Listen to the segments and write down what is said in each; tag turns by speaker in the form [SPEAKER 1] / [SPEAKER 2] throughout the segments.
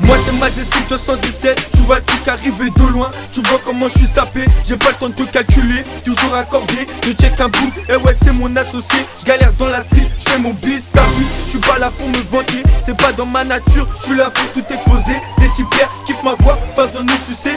[SPEAKER 1] Moi c'est Majestic 217, tu vois le truc arriver de loin. Tu vois comment je suis sapé, j'ai pas le temps de te calculer. Toujours accordé, je check un bout, et ouais c'est mon associé. Je galère dans la street, je fais mon bis, t'as vu? Je suis pas là pour me vanter, c'est pas dans ma nature. Je suis là pour tout exposer, des types kiffent ma voix, pas besoin de nous sucer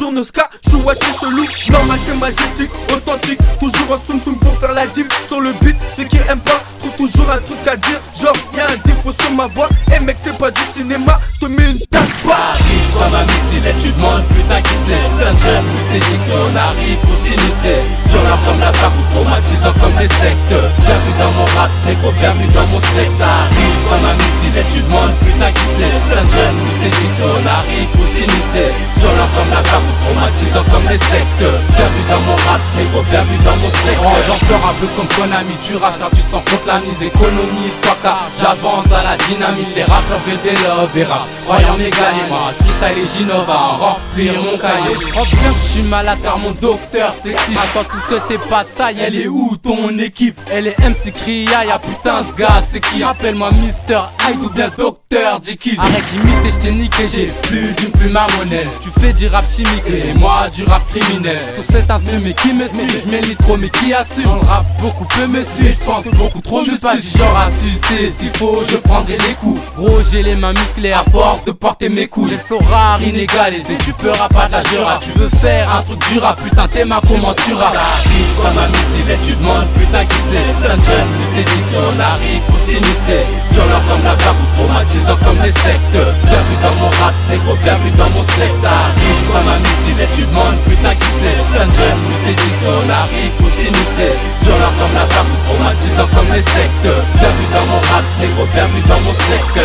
[SPEAKER 1] toujours nos ska suis watché chelou, normal c'est majestique, authentique Toujours en soum soum pour faire la div. Sur le beat Ceux qui aiment pas, trouvent toujours un truc à dire. Genre y'a un défaut sur ma voix. Eh mec c'est pas du cinéma, te mets une tape.
[SPEAKER 2] Arrive comme un missile et tu demandes putain qui c'est C'est un jeune dit si on arrive pour t'initier. Violent comme la vague ou traumatisant comme les sectes. Bienvenue dans mon rap, négro, bienvenue dans mon secte. Arrive comme un missile et tu demandes putain qui c'est C'est un jeune dit si on arrive pour t'initier. Violent comme la vague ou traumatisant comme les sectes. Bienvenue dans mon rap, négro, bienvenue dans mon secte.
[SPEAKER 3] Oh j'en pleure un peu comme Konami Tu rages car tu sens contre la mise Économise toi car j'avance à la dynamite Les rappeurs veulent des love et rap. Croyant m'égaler moi Freestyle et Ginova Remplir mon cahier. Oh je suis malade car mon docteur sexy Attends tout seul t'es pas taille Elle est où ton équipe? Elle est MC Cria Y'a putain ce gars c'est qui? Appelle-moi Mister Hyde ou bien Docteur Jekyll. Arrête d'imiter j't'ai niqué J'ai plus d'une plume à monnaie Tu fais du rap chimique et moi du rap criminel. Sur cet instru mais qui me suit? Je mets trop mais qui assume? Dans le rap beaucoup peu me suit Je pense beaucoup trop je suis pas du genre à sucer. S'il faut je prendrai les coups. Gros j'ai les mains musclées à force de porter mes couilles. J'ai le flow rare inégalisé Tu peux pas de la jura Tu veux faire un truc dur à putain t'es ma comment tu
[SPEAKER 2] Arrive comme un missile et tu demandes putain qui c'est C'est un jeune dit si on arrive pour t'initier Violent comme la vague ou traumatisant comme les sectes. Bienvenue dans mon rap négro, bienvenue dans mon secte. Arrive comme un missile et tu demandes putain qui c'est C'est un jeune dit si on arrive pour t'initier Violent comme la vague ou traumatisant comme les sectes. Bienvenue dans mon rap négro, bienvenue dans mon secte.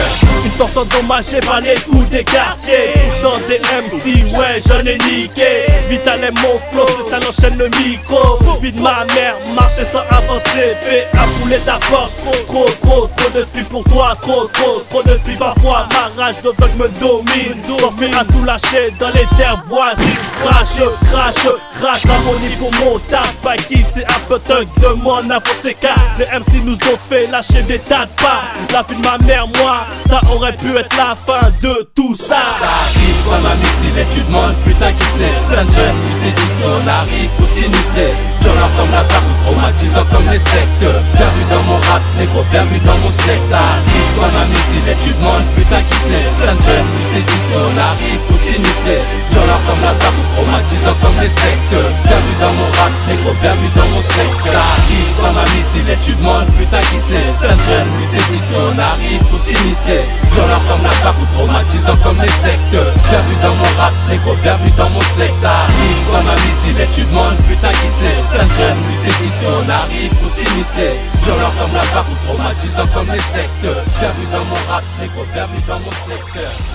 [SPEAKER 4] Une sorte endommagée par les coups des quartiers. Dans des MC, ouais j'en ai niqué. Vital est mon flow, ça enchaîne le micro. Vide ma mère, marcher sans avancer. Fais à bouler ta porte Trop, trop, trop de speed pour toi. Trop, trop, trop de speed parfois Ma rage de dog me domine. T'en à tout lâcher dans les terres voisines. Crash, crash, crash mon niveau mon taf. Qui c'est un peu de mon info c'est Les MC nous ont fait lâcher des tas de pas. La vie de ma mère, moi, ça aurait pu être la fin de tout ça.
[SPEAKER 2] Arrive comme un missile et tu demandes putain qui c'est? C'est un jeune qui si on arrive pour t'initier Violent comme la vague ou traumatisant comme les sectes. Bienvenue dans mon rap négro, bienvenue dans mon secte. Arrive comme un missile et tu demandes putain qui c'est? C'est un jeune qui si on arrive pour t'initier Violent comme la vague ou traumatisant comme les sectes. Bienvenue dans mon rap négro, bienvenue dans mon secte. Arrive comme un missile et tu demandes putain qui c'est? C'est un jeune t'initier Violent comme la vague ou traumatisant comme les sectes. Bienvenue dans mon rap négro, bienvenue dans mon secte. Arrive comme un missile et tu demandes putain qui c'est un jeune dit si on arrive pour t'initier Violent comme la vague ou traumatisant comme les sectes. Bienvenue dans mon rap négro, bienvenue dans mon secteur